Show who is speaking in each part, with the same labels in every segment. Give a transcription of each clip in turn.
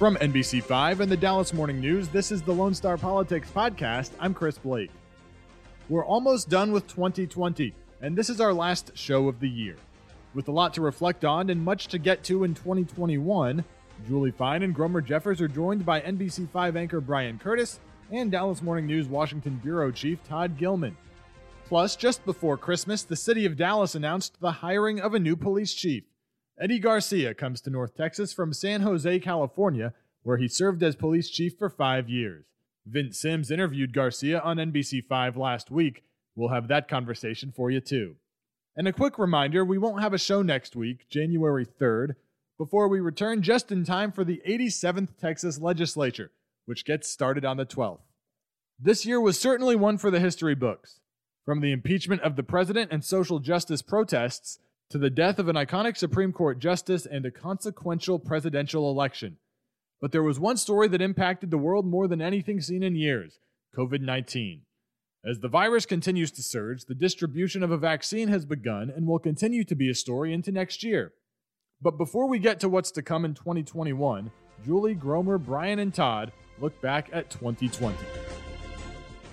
Speaker 1: From NBC5 and the Dallas Morning News, this is the Lone Star Politics Podcast. I'm Chris Blake. We're almost done with 2020, and this is our last show of the year. With a lot to reflect on and much to get to in 2021, Julie Fine and Gromer Jeffers are joined by NBC5 anchor Brian Curtis and Dallas Morning News Washington Bureau Chief Todd Gillman. Plus, just before Christmas, the city of Dallas announced the hiring of a new police chief. Eddie Garcia comes to North Texas from San Jose, California, where he served as police chief for five years. Vince Sims interviewed Garcia on NBC5 last week. We'll have that conversation for you too. And a quick reminder we won't have a show next week, January 3rd, before we return just in time for the 87th Texas legislature, which gets started on the 12th. This year was certainly one for the history books. From the impeachment of the president and social justice protests to the death of an iconic Supreme Court justice and a consequential presidential election. But there was one story that impacted the world more than anything seen in years COVID 19. As the virus continues to surge, the distribution of a vaccine has begun and will continue to be a story into next year. But before we get to what's to come in 2021, Julie, Gromer, Brian, and Todd look back at 2020.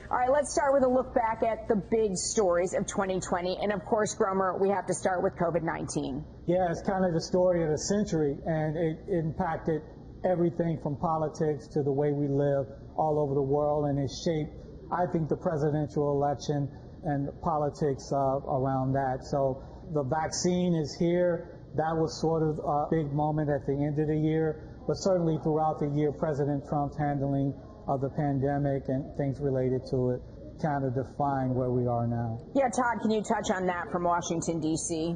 Speaker 2: All right, let's start with a look back at the big stories of 2020. And of course, Gromer, we have to start with COVID 19.
Speaker 3: Yeah, it's kind of the story of the century, and it impacted everything from politics to the way we live all over the world, and it shaped, I think, the presidential election and politics uh, around that. So the vaccine is here. That was sort of a big moment at the end of the year, but certainly throughout the year, President Trump's handling of the pandemic and things related to it kind of define where we are now.
Speaker 2: Yeah, Todd, can you touch on that from Washington, D.C.?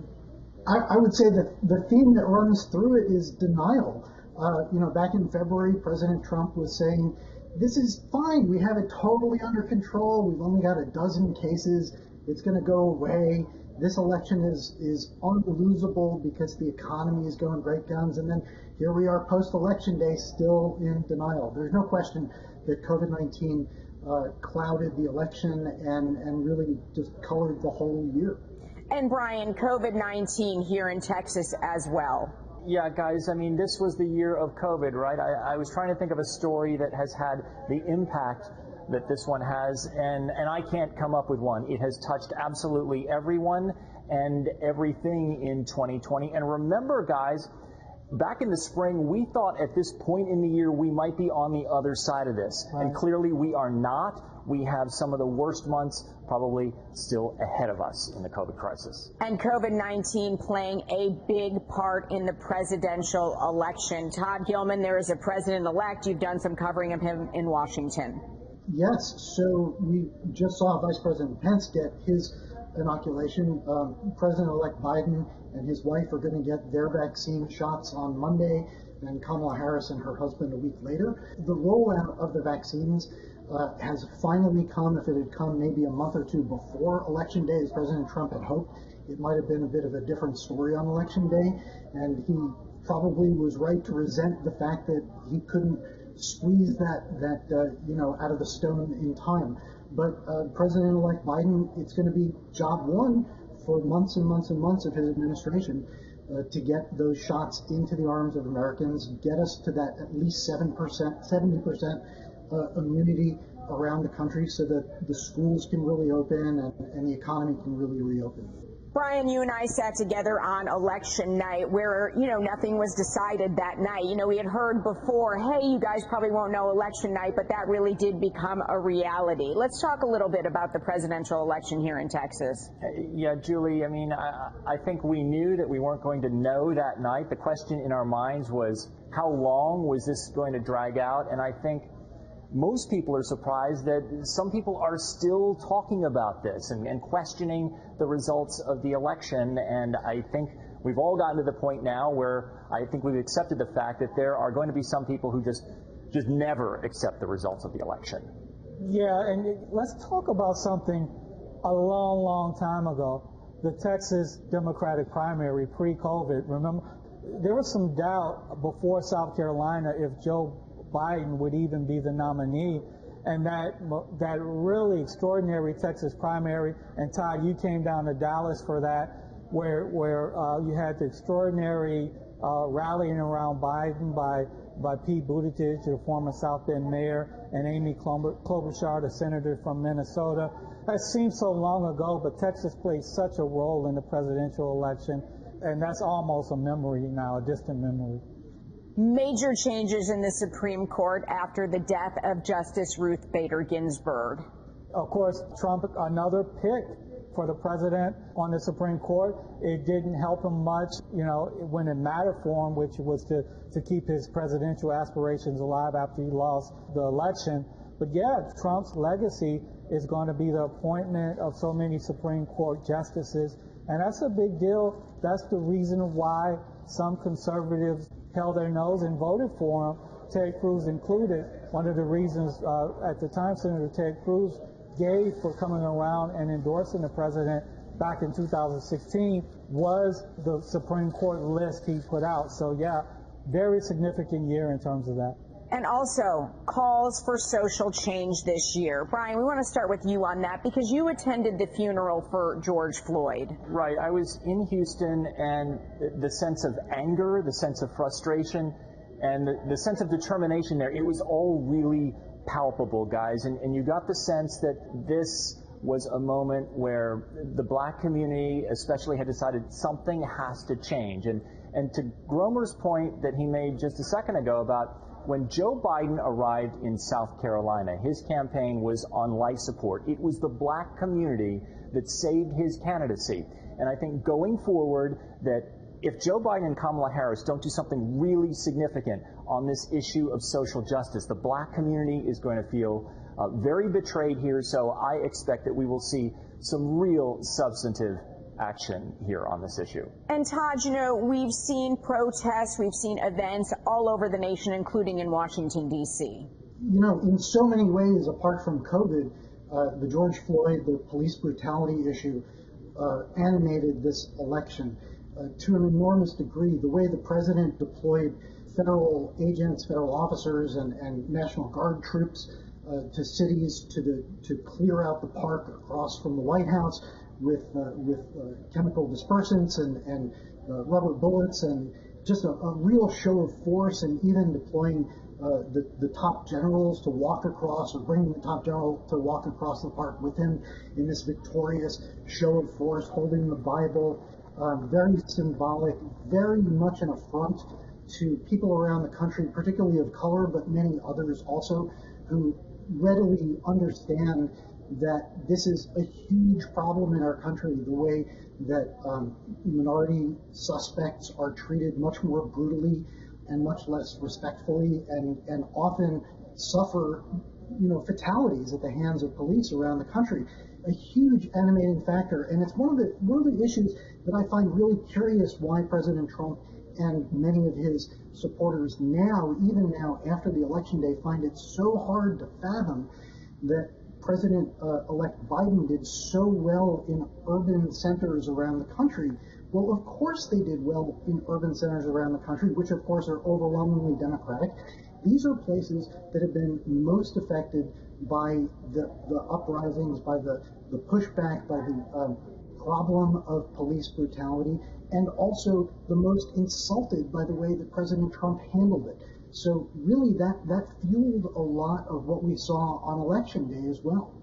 Speaker 4: I, I would say that the theme that runs through it is denial. Uh, you know, back in February, President Trump was saying, this is fine. We have it totally under control. We've only got a dozen cases. It's going to go away. This election is, is unlosable because the economy is going great guns. And then here we are post election day still in denial. There's no question that COVID-19 uh, clouded the election and, and really just colored the whole year.
Speaker 2: And Brian, COVID-19 here in Texas as well.
Speaker 5: Yeah, guys, I mean, this was the year of COVID, right? I, I was trying to think of a story that has had the impact that this one has, and, and I can't come up with one. It has touched absolutely everyone and everything in 2020. And remember, guys, back in the spring, we thought at this point in the year we might be on the other side of this. Right. And clearly we are not. We have some of the worst months probably still ahead of us in the COVID crisis.
Speaker 2: And COVID 19 playing a big part in the presidential election. Todd Gillman, there is a president elect. You've done some covering of him in Washington.
Speaker 4: Yes. So we just saw Vice President Pence get his inoculation. Um, President-elect Biden and his wife are going to get their vaccine shots on Monday, and Kamala Harris and her husband a week later. The rollout of the vaccines uh, has finally come. If it had come maybe a month or two before Election Day, as President Trump had hoped, it might have been a bit of a different story on Election Day, and he probably was right to resent the fact that he couldn't squeeze that that uh, you know out of the stone in time. But uh, President-elect Biden, it's going to be job one for months and months and months of his administration uh, to get those shots into the arms of Americans, get us to that at least 7%, 70% uh, immunity around the country so that the schools can really open and, and the economy can really reopen.
Speaker 2: Brian, you and I sat together on election night where, you know, nothing was decided that night. You know, we had heard before, hey, you guys probably won't know election night, but that really did become a reality. Let's talk a little bit about the presidential election here in Texas.
Speaker 5: Yeah, Julie, I mean, I, I think we knew that we weren't going to know that night. The question in our minds was, how long was this going to drag out? And I think most people are surprised that some people are still talking about this and, and, questioning the results of the election. And I think we've all gotten to the point now where I think we've accepted the fact that there are going to be some people who just just never accept the results of the election.
Speaker 3: Yeah, and let's talk about something a long, long time ago. The Texas Democratic primary pre-COVID. Remember, there was some doubt before South Carolina if Joe Biden would even be the nominee. And that that really extraordinary Texas primary, and Todd, you came down to Dallas for that. where where uh, you had the extraordinary uh, rallying around Biden by by Pete Buttigieg, the former South Bend mayor, and Amy Klobuchar, the senator from Minnesota. That seems so long ago, but Texas played such a role in the presidential election, and that's almost a memory now, a distant memory.
Speaker 2: Major changes in the Supreme Court after the death of Justice Ruth Bader Ginsburg.
Speaker 3: Of course, Trump, another pick for the president on the Supreme Court. It didn't help him much, you know, when it mattered for him, which was to, to keep his presidential aspirations alive after he lost the election. But yeah, Trump's legacy is going to be the appointment of so many Supreme Court justices. And that's a big deal. That's the reason why some conservatives held their nose and voted for him, Ted Cruz included. One of the reasons uh, at the time Senator Ted Cruz gave for coming around and endorsing the president back in 2016 was the Supreme Court list he put out. So, yeah, very significant year in terms of that.
Speaker 2: And also calls for social change this year. Brian, we want to start with you on that because you attended the funeral for George Floyd.
Speaker 5: Right. I was in Houston and the sense of anger, the sense of frustration, and the, the sense of determination there, it was all really palpable, guys. And, and you got the sense that this was a moment where the black community especially had decided something has to change. And, and to Gromer's point that he made just a second ago about when Joe Biden arrived in South Carolina, his campaign was on life support. It was the black community that saved his candidacy. And I think going forward that if Joe Biden and Kamala Harris don't do something really significant on this issue of social justice, the black community is going to feel uh, very betrayed here. So I expect that we will see some real substantive action here on this issue.
Speaker 2: And Todd, you know, we've seen protests, we've seen events all over the nation, including in Washington, D.C.
Speaker 4: You know, in so many ways, apart from COVID, uh, the George Floyd, the police brutality issue, uh, animated this election uh, to an enormous degree. The way the president deployed federal agents, federal officers, and, and National Guard troops uh, to cities to the to clear out the park across from the White House with uh, with uh, chemical dispersants and and uh, rubber bullets and just a, a, real show of force and even deploying uh, the, the top generals to walk across or bringing the top general to walk across the park with him in this victorious show of force, holding the Bible, um, very symbolic, very much an affront to people around the country, particularly of color, but many others also, who readily understand that this is a huge problem in our country, the way that um, minority suspects are treated much more brutally and much less respectfully and, and often suffer you know, fatalities at the hands of police around the country. A huge animating factor, and it's one of the one of the issues that I find really curious why President Trump and many of his supporters now, even now after the election day, find it so hard to fathom that President-elect uh, Biden did so well in urban centers around the country. Well, of course they did well in urban centers around the country, which of course are overwhelmingly Democratic. These are places that have been most affected by the, the uprisings, by the, the pushback, by the um, problem of police brutality, and also the most insulted by the way that President Trump handled it. So really that, that fueled a lot of what we saw on election day as well.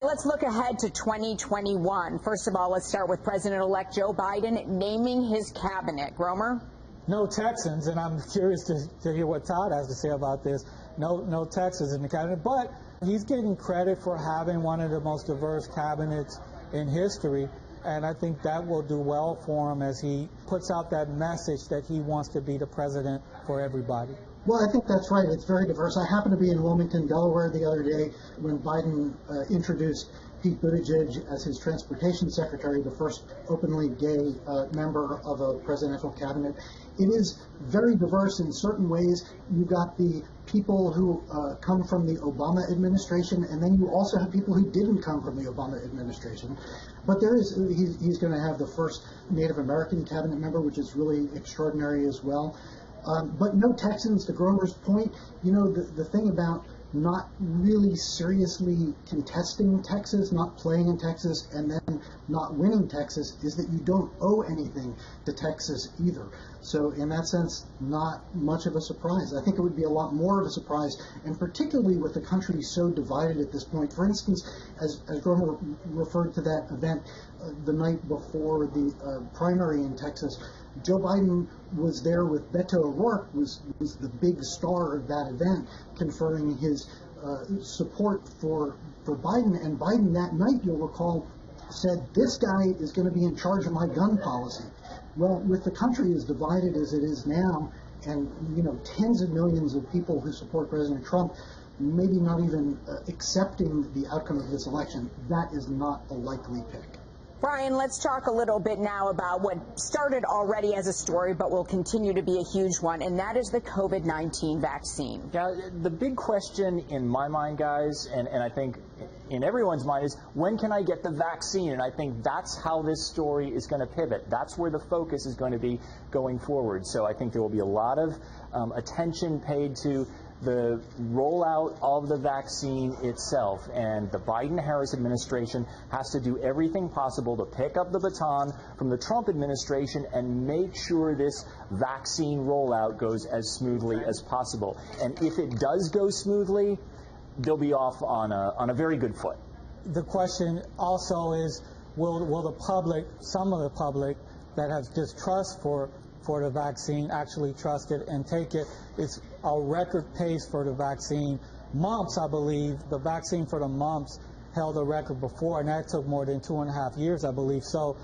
Speaker 2: Let's look ahead to 2021. First of all, let's start with President-elect Joe Biden naming his cabinet. Gromer?
Speaker 3: No Texans, and I'm curious to, to hear what Todd has to say about this. No, no Texans in the cabinet, but he's getting credit for having one of the most diverse cabinets in history. And I think that will do well for him as he puts out that message that he wants to be the president for everybody.
Speaker 4: Well, I think that's right. It's very diverse. I happened to be in Wilmington, Delaware the other day when Biden uh, introduced Pete Buttigieg as his transportation secretary, the first openly gay uh, member of a presidential cabinet. It is very diverse in certain ways. You've got the people who uh, come from the Obama administration, and then you also have people who didn't come from the Obama administration. But there is, he's, he's going to have the first Native American cabinet member, which is really extraordinary as well. Um, but no Texans, to Gromer's point, you know, the, the thing about not really seriously contesting Texas, not playing in Texas, and then not winning Texas is that you don't owe anything to Texas either. So, in that sense, not much of a surprise. I think it would be a lot more of a surprise, and particularly with the country so divided at this point. For instance, as, as Gromer referred to that event uh, the night before the uh, primary in Texas, Joe Biden was there with Beto O'Rourke, was, was the big star of that event, conferring his uh, support for, for Biden. And Biden that night, you'll recall, said, This guy is going to be in charge of my gun policy. Well, with the country as divided as it is now, and you know tens of millions of people who support President Trump, maybe not even uh, accepting the outcome of this election, that is not a likely pick.
Speaker 2: Brian, let's talk a little bit now about what started already as a story but will continue to be a huge one, and that is the COVID 19 vaccine.
Speaker 5: Yeah, the big question in my mind, guys, and, and I think in everyone's mind is when can I get the vaccine? And I think that's how this story is going to pivot. That's where the focus is going to be going forward. So I think there will be a lot of um, attention paid to the rollout of the vaccine itself. And the Biden Harris administration has to do everything possible to pick up the baton from the Trump administration and make sure this vaccine rollout goes as smoothly as possible. And if it does go smoothly, they'll be off on a, on a very good foot.
Speaker 3: The question also is will, will the public, some of the public that has distrust for for the vaccine actually trust it and take it. It's a record pace for the vaccine. Mumps, I believe, the vaccine for the mumps held a record before, and that took more than two and a half years, I believe. So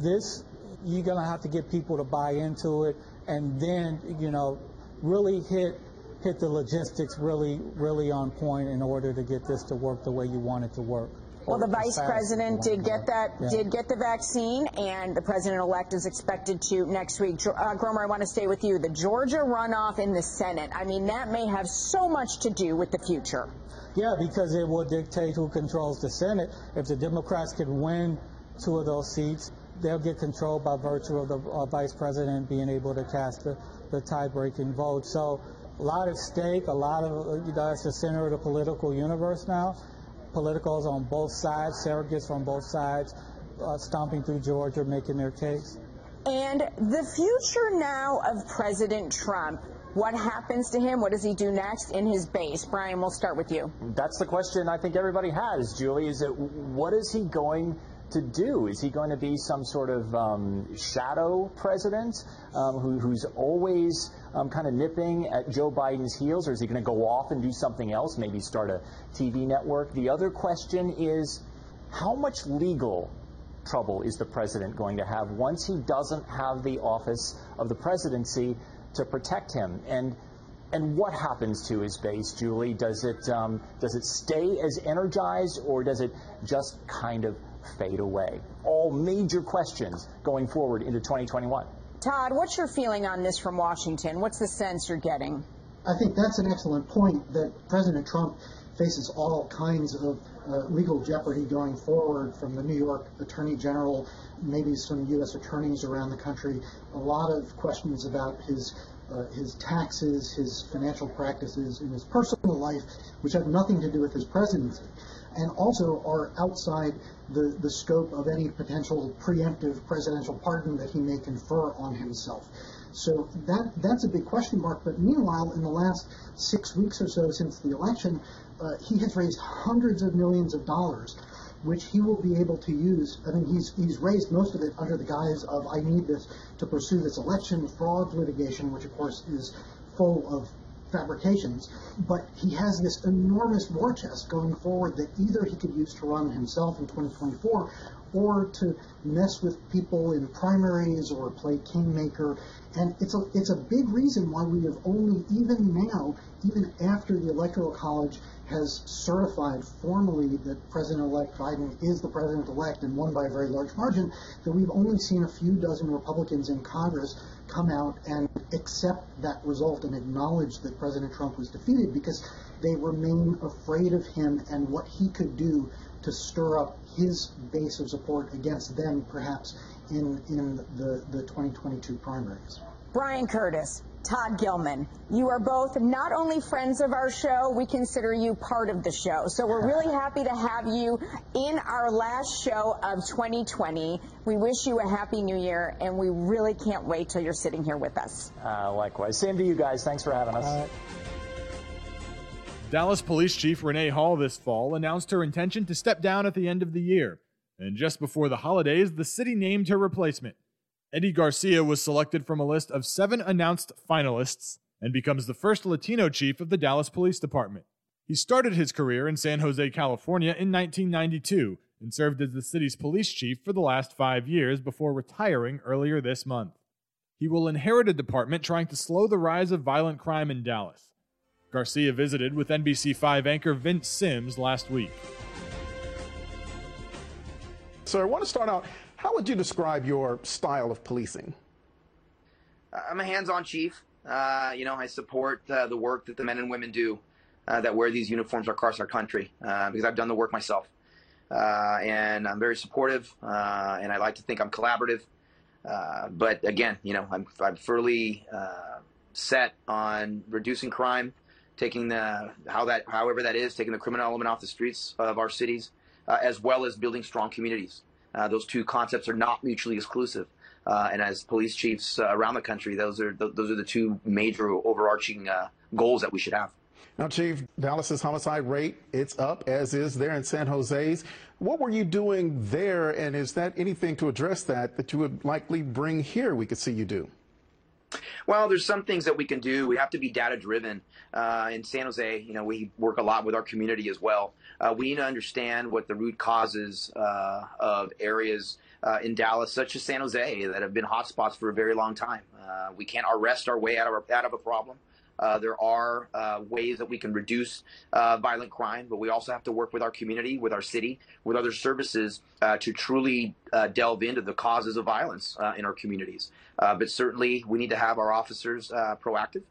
Speaker 3: this, you're going to have to get people to buy into it, and then, you know, really hit hit the logistics really, really on point in order to get this to work the way you want it to work.
Speaker 2: Well, the vice president did get that, yeah. did get the vaccine, and the president-elect is expected to next week. Uh, Gromer, I want to stay with you. The Georgia runoff in the Senate. I mean, that may have so much to do with the future.
Speaker 3: Yeah, because it will dictate who controls the Senate. If the Democrats can win two of those seats, they'll get control by virtue of the uh, vice president being able to cast the, the tie-breaking vote. So a lot at stake, a lot of, uh, you know, that's the center of the political universe now politicals on both sides, surrogates on both sides, uh, stomping through Georgia, making their case.
Speaker 2: And the future now of President Trump. What happens to him? What does he do next in his base? Brian, we'll start with you.
Speaker 5: That's the question I think everybody has, Julie. Is it what is he going to do? Is he going to be some sort of um, shadow president um, who, who's always um, kind of nipping at Joe Biden's heels, or is he going to go off and do something else, maybe start a TV network? The other question is how much legal trouble is the president going to have once he doesn't have the office of the presidency to protect him? And and what happens to his base, Julie? Does it um, does it stay as energized, or does it just kind of fade away? All major questions going forward into 2021.
Speaker 2: Todd, what's your feeling on this from Washington? What's the sense you're getting?
Speaker 4: I think that's an excellent point that President Trump faces all kinds of uh, legal jeopardy going forward from the New York Attorney General, maybe some U.S. attorneys around the country, a lot of questions about his uh, his taxes, his financial practices, and his personal life, which have nothing to do with his presidency and also are outside the, the scope of any potential preemptive presidential pardon that he may confer on himself. So that that's a big question mark. But meanwhile, in the last six weeks or so since the election, uh, he has raised hundreds of millions of dollars, which he will be able to use. I mean, he's he's raised most of it under the guise of I need this to pursue this election fraud litigation, which of course is full of fabrications, but he has this enormous war chest going forward that either he could use to run himself in 2024 or to mess with people in primaries or play kingmaker. And it's a, it's a big reason why we have only, even now, even after the Electoral College has certified formally that President-elect Biden is the president-elect and won by a very large margin, that we've only seen a few dozen Republicans in Congress come out and accept that result and acknowledge that President Trump was defeated because they remain afraid of him and what he could do to stir up his base of support against them, perhaps in in the, the 2022 primaries.
Speaker 2: Brian Curtis, Todd Gillman. You are both not only friends of our show, we consider you part of the show. So we're really happy to have you in our last show of 2020. We wish you a happy new year, and we really can't wait till you're sitting here with us.
Speaker 5: Uh, likewise. Same to you guys. Thanks for having us. Uh,
Speaker 1: Dallas Police Chief Renee Hall this fall announced her intention to step down at the end of the year. And just before the holidays, the city named her replacement. Eddie Garcia was selected from a list of seven announced finalists and becomes the first Latino chief of the Dallas Police Department. He started his career in San Jose, California in 1992 and served as the city's police chief for the last five years before retiring earlier this month. He will inherit a department trying to slow the rise of violent crime in Dallas. Garcia visited with NBC5 anchor Vince Sims last week.
Speaker 6: So I want to start out. How would you describe your style of policing?
Speaker 7: I'm a hands-on chief. Uh, you know, I support uh, the work that the men and women do uh, that wear these uniforms across our country uh, because I've done the work myself. Uh, and I'm very supportive, uh, and I like to think I'm collaborative. but again, you know, I'm, I'm fully set on reducing crime, taking the how that however that is, taking the criminal element off the streets of our cities, uh, as well as building strong communities. Uh, those two concepts are not mutually exclusive. Uh, and as police chiefs uh, around the country, those are th- those are the two major overarching uh, goals that we should have.
Speaker 6: Now, Chief, Dallas's homicide rate it's up, as is there in San Jose's. What were you doing there, and is that anything to address that that you would likely bring here? We could see you do.
Speaker 7: Well, there's some things that we can do. We have to be data driven. Uh, in San Jose, you know, we work a lot with our community as well. Uh, we need to understand what the root causes uh, of areas uh, in Dallas, such as San Jose, that have been hotspots for a very long time. Uh, we can't arrest our way out of, our, out of a problem. Uh, there are uh, ways that we can reduce uh, violent crime, but we also have to work with our community, with our city, with other services uh, to truly uh, delve into the causes of violence in our communities. but certainly, we need to have our officers proactive.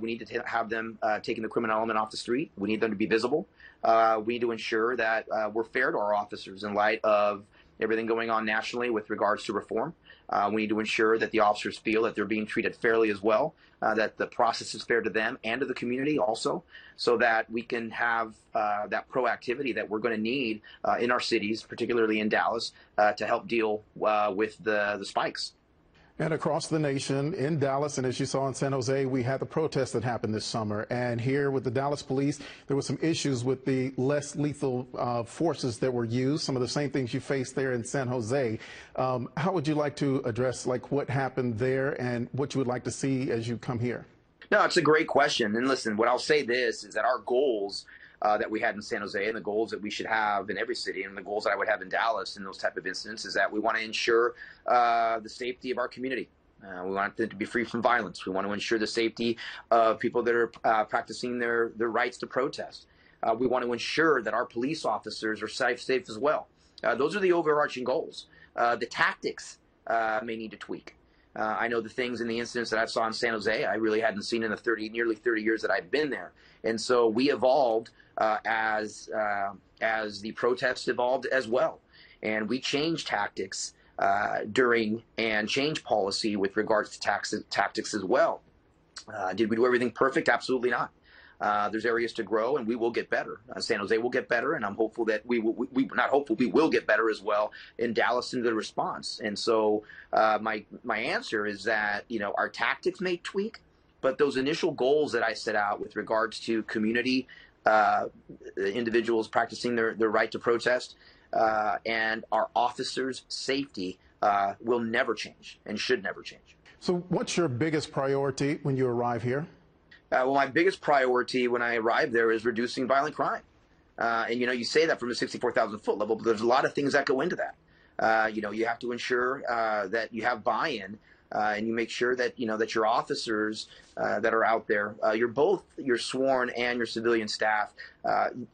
Speaker 7: we need to t- have them taking the criminal element off the street. We need them to be visible. we need to ensure that we're fair to our officers in light of everything going on nationally with regards to reform. Uh, we need to ensure that the officers feel that they're being treated fairly as well, uh, that the process is fair to them and to the community also, so that we can have uh, that proactivity that we're going to need uh, in our cities, particularly in Dallas, uh, to help deal uh, with the, the spikes.
Speaker 6: And across the nation, in Dallas, and as you saw in San Jose, we had the protest that happened this summer. And here with the Dallas police, there were some issues with the less lethal uh, forces that were used, some of the same things you faced there in San Jose. Um, how would you like to address like what happened there and what you would like to see as you come here?
Speaker 7: No, it's a great question. And listen, what I'll say this is that our goals uh, that we had in San Jose and the goals that we should have in every city and the goals that I would have in Dallas in those type of incidents is that we want to ensure uh, the safety of our community. Uh, we want them to be free from violence. We want to ensure the safety of people that are uh, practicing their, their rights to protest. Uh, we want to ensure that our police officers are safe, safe as well. Uh, those are the overarching goals. the tactics may need to tweak. Uh, I know the things in the incidents that I saw in San Jose, I really hadn't seen in the 30, nearly 30 years that I've been there. And so we evolved uh, as uh, as the protests evolved as well, and we changed tactics uh, during and changed policy with regards to tax- tactics as well. Uh, did we do everything perfect? Absolutely not. Uh, there's areas to grow, and we will get better. Uh, San Jose will get better, and I'm hopeful that we will. We, we not hopeful, we will get better as well in Dallas in the response. And so, uh, my my answer is that you know our tactics may tweak, but those initial goals that I set out with regards to community uh, individuals practicing their, their right to protest uh, and our officers' safety uh, will never change and should never change.
Speaker 6: So, what's your biggest priority when you arrive here?
Speaker 7: Uh, well, my biggest priority when I arrive there is reducing violent crime. Uh, and you know, you say that from a 64,000 foot level, but there's a lot of things that go into that. Uh, you know, you have to ensure uh, that you have buy-in, uh, and you make sure that you know that your officers uh, that are out there, you're both your sworn and your civilian staff.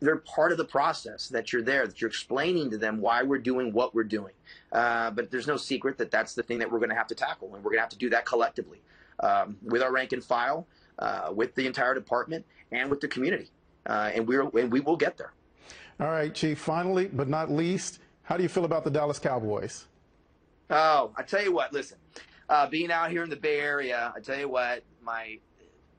Speaker 7: they're part of the process that you're there, that you're explaining to them why we're doing what we're doing. but there's no secret that that's the thing that we're going to have to tackle, and we're going to have to do that collectively um, with our rank and file uh, with the entire department and with the community, uh, and we're, and we will get there.
Speaker 6: All right, Chief. Finally, but not least, how do you feel about the Dallas Cowboys?
Speaker 7: Oh, I tell you what. Listen, uh, being out here in the Bay Area, I tell you what, my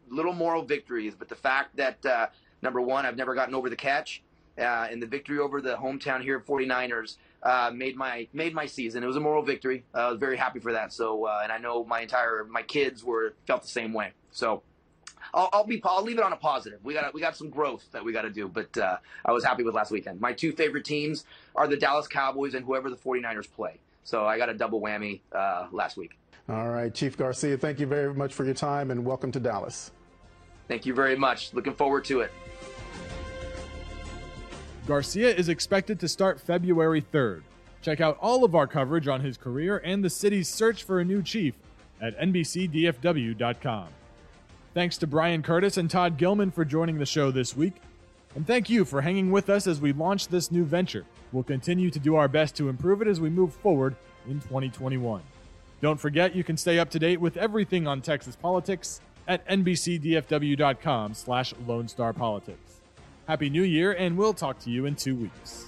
Speaker 7: little moral victories, but the fact that uh, number one, I've never gotten over the catch, uh, and the victory over the hometown here 49ers uh, made my made my season. It was a moral victory. I was very happy for that. So, uh, and I know my entire my kids were felt the same way. So. I'll, I'll, be. I'll leave it on a positive. We got we got some growth that we got to do, but uh, I was happy with last weekend. My two favorite teams are the Dallas Cowboys and whoever the 49ers play. So I got a double whammy uh, last week.
Speaker 6: All right, Chief Garcia, thank you very much for your time and welcome to Dallas.
Speaker 7: Thank you very much. Looking forward to it.
Speaker 1: Garcia is expected to start February 3rd. Check out all of our coverage on his career and the city's search for a new chief at NBCDFW.com. Thanks to Brian Curtis and Todd Gillman for joining the show this week. And thank you for hanging with us as we launch this new venture. We'll continue to do our best to improve it as we move forward in 2021. Don't forget you can stay up to date with everything on Texas politics at nbcdfw.com slash Lone Star Politics. Happy New Year, and we'll talk to you in two weeks.